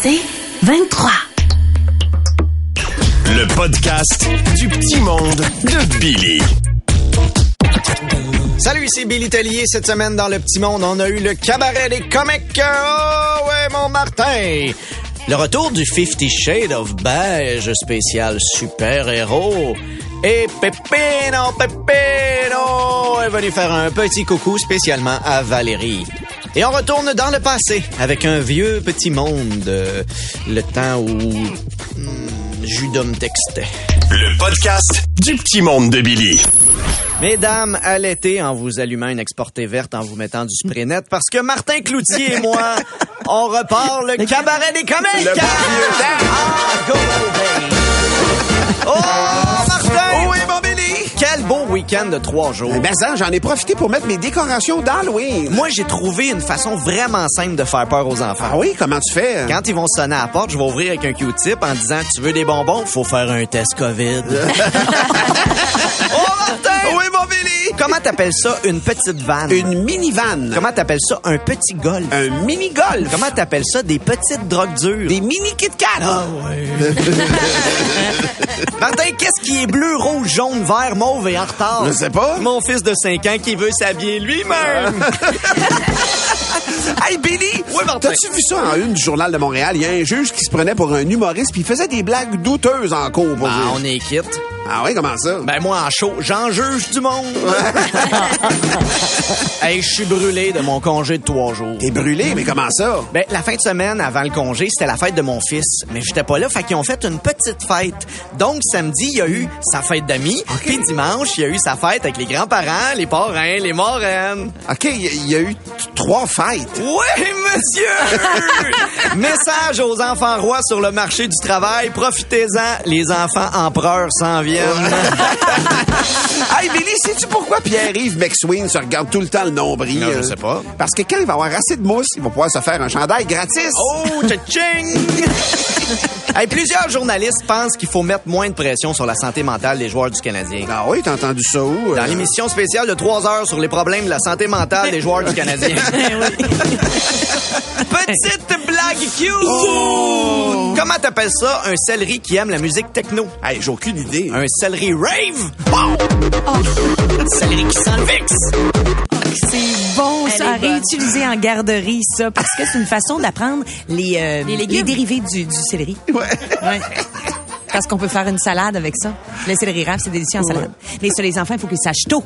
C'est 23. Le podcast du petit monde de Billy. Salut, ici Billy Tellier. Cette semaine, dans le petit monde, on a eu le cabaret des comiques. Oh, ouais, mon Martin. Le retour du Fifty Shades of Beige spécial super-héros. Et Pepino, Pepino est venu faire un petit coucou spécialement à Valérie. Et on retourne dans le passé avec un vieux petit monde. euh, le temps où hmm, Judom textait. Le podcast du petit monde de Billy. Mesdames, à l'été, en vous allumant une exportée verte, en vous mettant du spray net, parce que Martin Cloutier et moi, on repart le cabaret des comiques! Ah! Oh, Martin! Oui, mon Billy! Quel beau week-end de trois jours! Ben, ça, j'en ai profité pour mettre mes décorations d'Halloween. Moi, j'ai trouvé une façon vraiment simple de faire peur aux enfants. Ah oui, comment tu fais? Quand ils vont sonner à la porte, je vais ouvrir avec un Q-tip en disant Tu veux des bonbons? Faut faire un test COVID. oh, Martin! Oui, mon Billy! Comment t'appelles ça une petite vanne? Une minivan. Comment t'appelles ça un petit golf? Un mini-golf. Comment t'appelles ça des petites drogues dures? Des mini-Kit Kat. Ah ouais. Martin, qu'est-ce qui est bleu, rouge, jaune, vert, mauve et en retard? Je sais pas. Mon fils de 5 ans qui veut s'habiller lui-même. Hey, Billy! Oui, Martin. T'as-tu vu ça en une du Journal de Montréal? Il y a un juge qui se prenait pour un humoriste puis il faisait des blagues douteuses en cours. Pour Ah, dire. on est quitte. Ah oui, comment ça? Ben moi en chaud, j'en juge du monde. hey, je suis brûlé de mon congé de trois jours. T'es brûlé, mais comment ça? Ben, la fin de semaine avant le congé, c'était la fête de mon fils. Mais j'étais pas là, fait qu'ils ont fait une petite fête. Donc, samedi, il y a eu sa fête d'amis. Puis dimanche, il y a eu sa fête avec les grands-parents, les parrains, les marraines. OK, il y, a- il y a eu trois fêtes. Oui, monsieur! Message aux enfants rois sur le marché du travail. Profitez-en, les enfants empereurs s'en viennent. hey, Billy, sais-tu pourquoi Pierre-Yves McSween se regarde tout le temps le nombril? Non, je sais pas. Parce que quand il va avoir assez de mousse, il va pouvoir se faire un chandail gratis. Oh, tching! hey, plusieurs journalistes pensent qu'il faut mettre moins de pression sur la santé mentale des joueurs du Canadien. Ah oui, t'as entendu ça où? Dans euh? l'émission spéciale de 3 heures sur les problèmes de la santé mentale des joueurs du Canadien. Petite blague cute! Comment t'appelles ça, un céleri qui aime la musique techno? Hey, j'ai aucune idée. Un céleri rave? Un céleri qui sent le VIX! C'est bon, Elle ça, à réutiliser en garderie, ça, parce que c'est une façon d'apprendre les, euh, Les dérivés du, du céleri. Ouais. Ouais. Parce qu'on peut faire une salade avec ça. Le céleri rave, c'est délicieux en salade. Mais ça, les enfants, il faut qu'ils sachent tôt.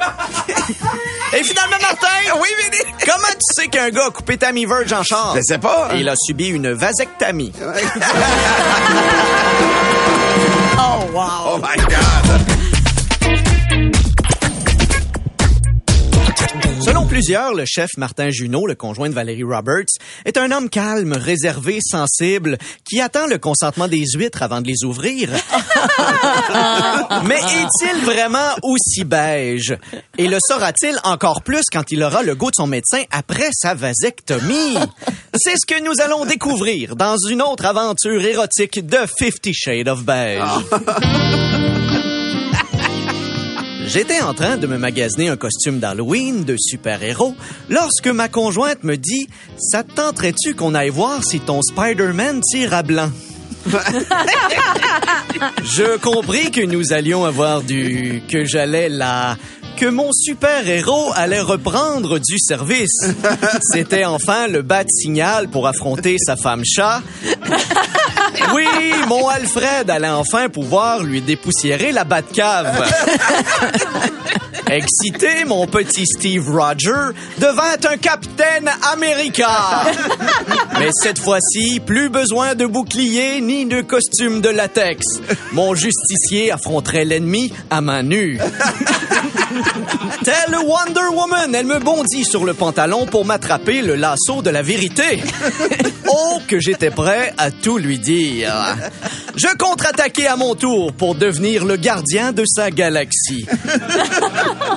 Et finalement, Martin! Oui, Vinny! Comment tu sais qu'un gars a coupé Tammy Verge en char? Je sais pas. Il a subi une vasectomie. Oh, wow! Oh my God! Selon plusieurs, le chef Martin Junot, le conjoint de Valérie Roberts, est un homme calme, réservé, sensible, qui attend le consentement des huîtres avant de les ouvrir. Mais est-il vraiment aussi beige? Et le sera-t-il encore plus quand il aura le goût de son médecin après sa vasectomie? C'est ce que nous allons découvrir dans une autre aventure érotique de Fifty Shades of Beige. J'étais en train de me magasiner un costume d'Halloween de super-héros lorsque ma conjointe me dit Ça te tenterait-tu qu'on aille voir si ton Spider-Man tire à blanc Je compris que nous allions avoir du. que j'allais la. que mon super-héros allait reprendre du service. C'était enfin le de signal pour affronter sa femme chat. Oui, mon Alfred allait enfin pouvoir lui dépoussiérer la Batcave. Excité, mon petit Steve Roger devint un capitaine America. Mais cette fois-ci, plus besoin de bouclier ni de costume de latex. Mon justicier affronterait l'ennemi à main nue. Telle Wonder Woman, elle me bondit sur le pantalon pour m'attraper le lasso de la vérité. Oh, que j'étais prêt à tout lui dire. Je contre-attaquai à mon tour pour devenir le gardien de sa galaxie.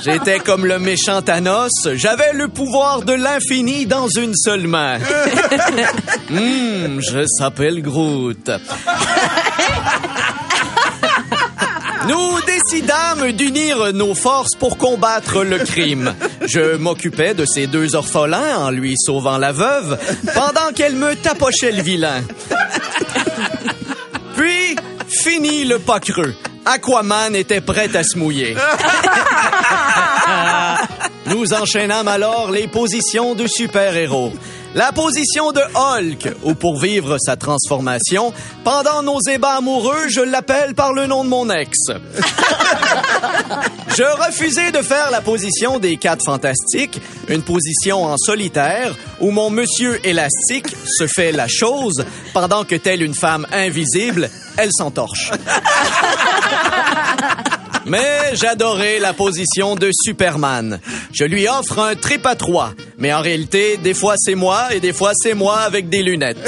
J'étais comme le méchant Thanos, j'avais le pouvoir de l'infini dans une seule main. Hum, je s'appelle Groot. Nous décidâmes d'unir nos forces pour combattre le crime. Je m'occupais de ces deux orphelins en lui sauvant la veuve, pendant qu'elle me tapochait le vilain. Puis, fini le pas creux. Aquaman était prêt à se mouiller. Nous enchaînâmes alors les positions de super-héros. La position de Hulk, où pour vivre sa transformation, pendant nos ébats amoureux, je l'appelle par le nom de mon ex. Je refusais de faire la position des quatre fantastiques, une position en solitaire, où mon monsieur élastique se fait la chose, pendant que telle une femme invisible, elle s'entorche. Mais j'adorais la position de Superman. Je lui offre un trip à trois. Mais en réalité, des fois c'est moi et des fois c'est moi avec des lunettes.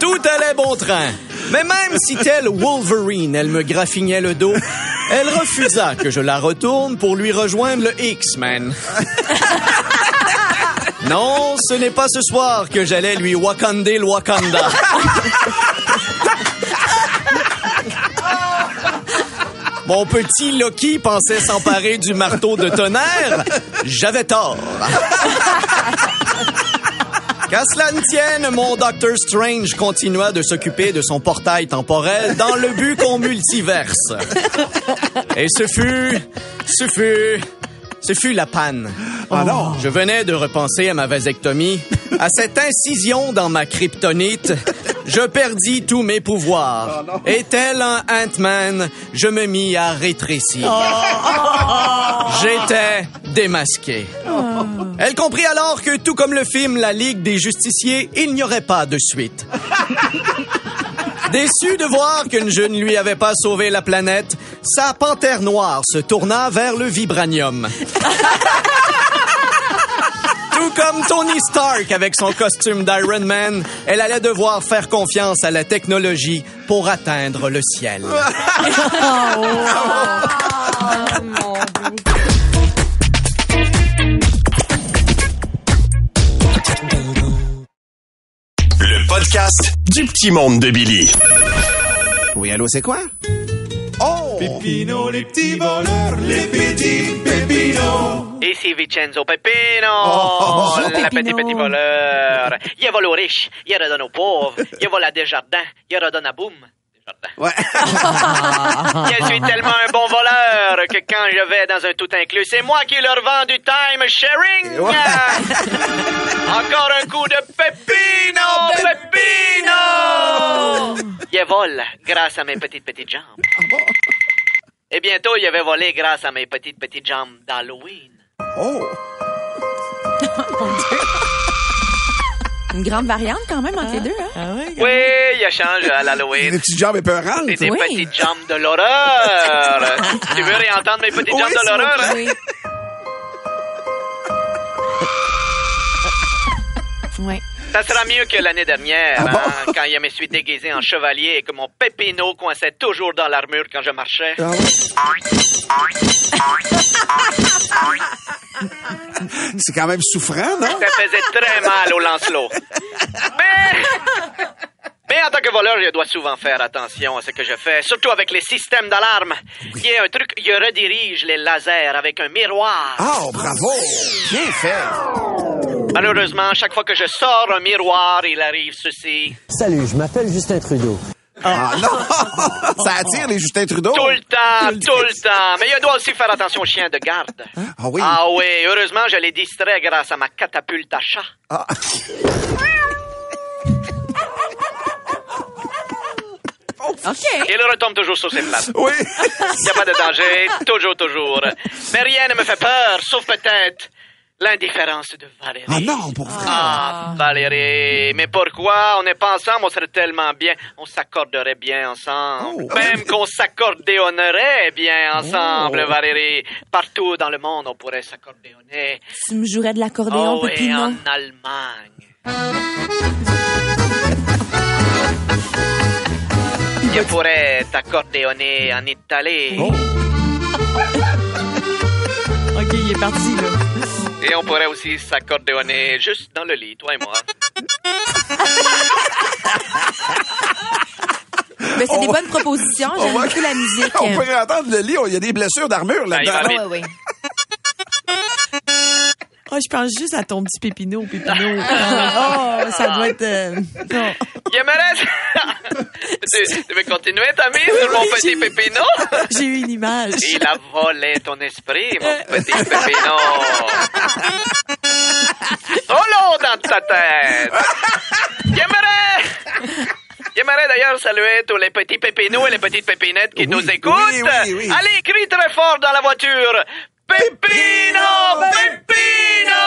Tout allait bon train. Mais même si tel Wolverine, elle me graffignait le dos, elle refusa que je la retourne pour lui rejoindre le X-Men. Non, ce n'est pas ce soir que j'allais lui wakander le Wakanda. Mon petit Loki pensait s'emparer du marteau de tonnerre. J'avais tort. Qu'à cela ne tienne, mon Doctor Strange continua de s'occuper de son portail temporel dans le but qu'on multiverse. Et ce fut, ce fut, ce fut la panne. Ah non. Je venais de repenser à ma vasectomie, à cette incision dans ma kryptonite. Je perdis tous mes pouvoirs. Et tel un Ant-Man, je me mis à rétrécir. J'étais démasqué. Elle comprit alors que, tout comme le film La Ligue des Justiciers, il n'y aurait pas de suite. Déçu de voir que je ne lui avais pas sauvé la planète, sa panthère noire se tourna vers le vibranium. Tout comme Tony Stark avec son costume d'Iron Man, elle allait devoir faire confiance à la technologie pour atteindre le ciel. du petit monde de Billy. Oui, allô, c'est quoi? Oh! Pépino, les petits voleurs, les petits pépinos. Ici Vincenzo Peppino, Oh, le Peppino. petit petit voleur. Il vole aux riches, il redonne aux pauvres. Il vole à Desjardins, il redonne à Boum. Desjardins. Ouais. Je suis tellement un bon voleur que quand je vais dans un tout inclus, c'est moi qui leur vends du time sharing. Ouais. Encore un coup de Peppino, Peppino. Il vole grâce à mes petites petites jambes. Et bientôt, il avait volé grâce à mes petites petites jambes d'Halloween. Oh! Une grande variante quand même entre les deux, hein? Oui, il a changé à l'Halloween. Des petites jambes épeurantes. C'est des Oui. petites jambes de l'horreur. tu veux réentendre mes petites Oui, jambes de l'horreur? hein? Oui. Oui. Ça sera mieux que l'année dernière, Ah bon? hein, quand je me suis déguisé en chevalier et que mon pépino coinçait toujours dans l'armure quand je marchais. Ah ouais? C'est quand même souffrant, non? Ça faisait très mal au Lancelot. Mais... Mais en tant que voleur, je dois souvent faire attention à ce que je fais, surtout avec les systèmes d'alarme. Il y a un truc, je redirige les lasers avec un miroir. Oh, bravo! Bien fait! Malheureusement, chaque fois que je sors un miroir, il arrive ceci. Salut, je m'appelle Justin Trudeau. Ah non! Ça attire les Justin Trudeau. Tout le temps, tout le temps. Mais je dois aussi faire attention aux chiens de garde. Ah oui? Ah oui, heureusement, je les distrais grâce à ma catapulte à chat. Ah. OK. Il retombe toujours sur ses places. Oui! Il n'y a pas de danger, toujours, toujours. Mais rien ne me fait peur, sauf peut-être l'indifférence de Valérie. Ah non, pour vrai. Ah, Valérie, mais pourquoi on n'est pas ensemble? On serait tellement bien. On s'accorderait bien ensemble. Oh. Même qu'on s'accordéonnerait bien ensemble, Oh. Valérie. Partout dans le monde, on pourrait s'accordéonner. Tu me jouerais de l'accordéon, Oh, et en Allemagne. Je pourrais t'accordéonner en Italie. Oh. OK, il est parti, là. Et on pourrait aussi s'accordéonner juste dans le lit, toi et moi. Mais c'est des bonnes propositions. J'aime va- beaucoup la musique. On pourrait entendre le lit, il y a des blessures d'armure Ah, il va là-dedans. vite. oui. Oh, je pense juste à ton petit pépino, pépino. oh, ça doit être... euh, non. J'aimerais... tu, veux continuer ta mise sur mon petit pépino? J'ai eu une image. Il a volé ton esprit, mon petit pépino. Solo dans ta tête. J'aimerais... J'aimerais d'ailleurs saluer tous les petits pépinous et les petites pépinettes qui Oui, nous écoutent. oui, oui, oui. Allez, crie très fort dans la voiture. Pépino! Pépino!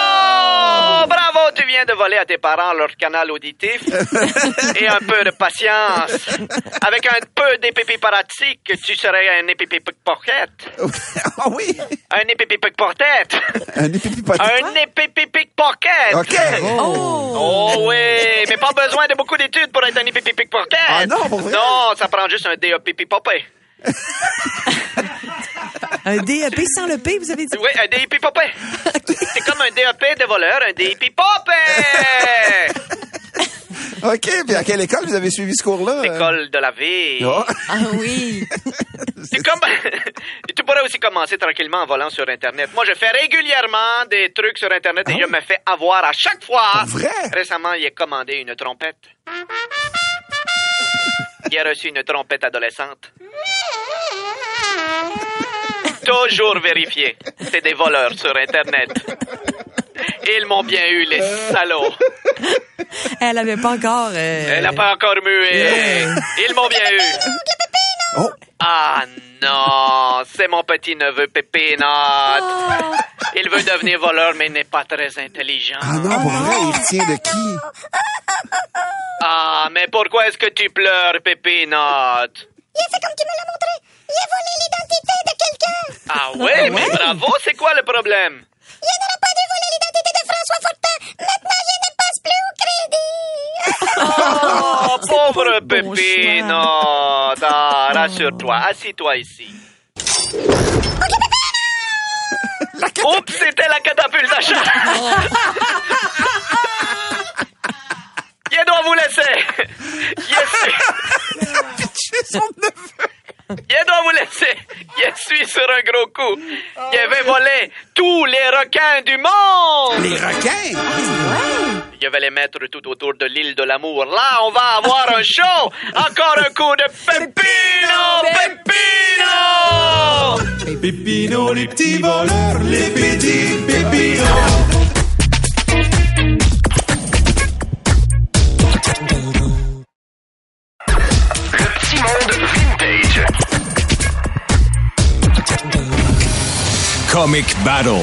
Bravo, tu viens de voler à tes parents leur canal auditif. Et un peu de patience. Avec un peu d'épipi pratique, tu serais un épipi pickpocket. Ah oui, Un un. Un. OK. Oh! Oh oui, mais pas besoin de beaucoup d'études pour être un. Ah non, pour vrai? Non, ça prend juste un. Un DEP sans le P, vous avez dit? Oui, un DEP popé. C'est comme un DEP de voleur, un DEP popé. OK, puis à quelle école vous avez suivi ce cours-là? euh? École de la vie. Oh. Ah oui. C'est comme... tu pourrais aussi commencer tranquillement en volant sur Internet. Moi, je fais régulièrement des trucs sur Internet et je me fais avoir à chaque fois. Ah Vrai? Récemment, il a commandé une trompette. Il a reçu une trompette adolescente. Toujours vérifié. C'est des voleurs sur Internet. Ils m'ont bien eu, les salauds. Elle avait pas encore... euh, Elle n'a pas encore mué. Ils m'ont bien eu. Oh, Ah non, c'est mon petit neveu Pépinote. Il veut devenir voleur, mais il n'est pas très intelligent. ah non, pour vrai, il retient de qui? Ah, mais pourquoi est-ce que tu pleures, Pépinote? Il a fait comme tu me l'as montré. Il a volé l'identité de quelqu'un. Ah ouais, mais bravo, c'est quoi le problème? Il n'aurait pas dû voler l'identité de François Fortin. Maintenant, il ne passe plus au crédit. Oh, pauvre bon Pépinote. Ah, rassure-toi, assis-toi ici. Oups, c'était la catapulte à chat. Je dois vous laisser. Je suis... Je dois vous laisser. Je suis sur un gros coup. Je vais voler tous les requins du monde. Les requins? Je vais les mettre tout autour de l'île de l'amour. Là, on va avoir un show. Encore un coup de Pepino, Pepino. Pépino, les petits voleurs, les petits pépinos. Comic Battle.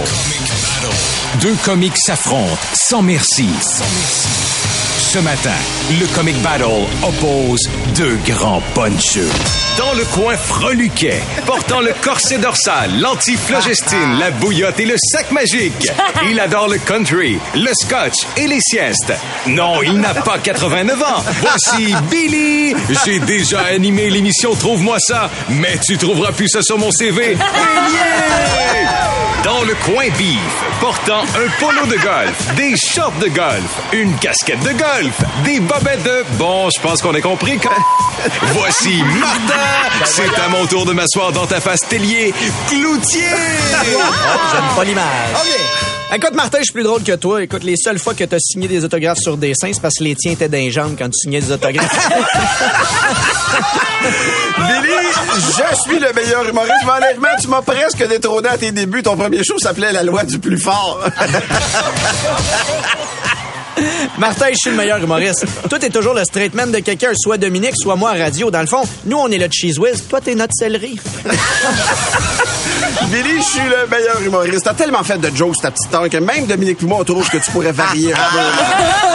Deux comiques s'affrontent sans merci. Ce matin, le Comic Battle oppose deux grands puncheux. Dans le coin freluquet, portant le corset dorsal, l'antiflogestine, la bouillotte et le sac magique. Il adore le country, le scotch et les siestes. Non, il n'a pas 89 ans. Voici Billy. J'ai déjà animé l'émission Trouve-moi ça, mais tu trouveras plus ça sur mon CV. Bélier! Dans le coin bif, portant un polo de golf, des shorts de golf, une casquette de golf, des bobettes de... Bon, je pense qu'on a compris que... Voici Martin! C'est à mon tour de m'asseoir dans ta face tellier. Cloutier! J'aime pas l'image. Écoute, Martin, je suis plus drôle que toi. Écoute, les seules fois que t'as signé des autographes sur dessin, c'est parce que les tiens étaient jambes quand tu signais des autographes. Billy, je suis le meilleur humoriste, mais honnêtement, tu m'as presque détrôné à tes débuts. Ton premier show s'appelait La loi du plus fort. Martin, je suis le meilleur humoriste. Toi, t'es toujours le straight man de quelqu'un, soit Dominique, soit moi à radio. Dans le fond, nous, on est le cheese whiz. Toi, t'es notre céleri. Billy, je suis le meilleur humoriste. T'as tellement fait de jokes, ta petite heure, que même Dominique Poumon trouve que tu pourrais varier un peu.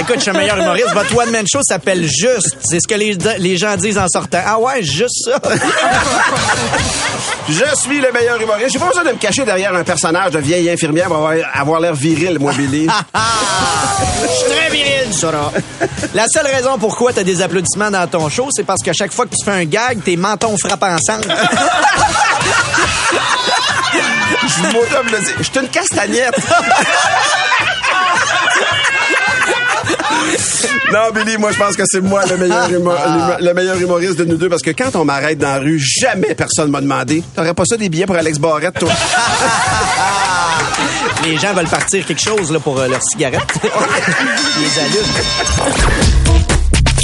Écoute, je suis le meilleur humoriste. Votre one-man show s'appelle Juste. C'est ce que les, les gens disent en sortant. Ah ouais, juste ça. Je suis le meilleur humoriste. J'ai pas besoin de me cacher derrière un personnage de vieille infirmière pour avoir, avoir l'air viril, moi, Billy. Je suis très viril, Sora. La seule raison pourquoi t'as des applaudissements dans ton show, c'est parce que chaque fois que tu fais un gag, tes mentons frappent ensemble. Je. Je suis une castagnette. non, Billy, moi, je pense que c'est moi ah. le meilleur, humoriste de nous deux parce que quand on m'arrête dans la rue, jamais personne m'a demandé T'aurais pas ça des billets pour Alex Barrette, toi? Les gens veulent partir quelque chose là, pour euh, leur cigarette. les allument.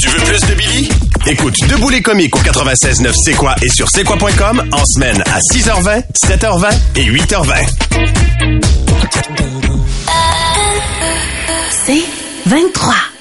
Tu veux plus de Billy? Écoute Debout les comiques au 96.9 C'est quoi et sur c'est quoi.com en semaine à 6h20, 7h20 et 8h20. Vingt-trois.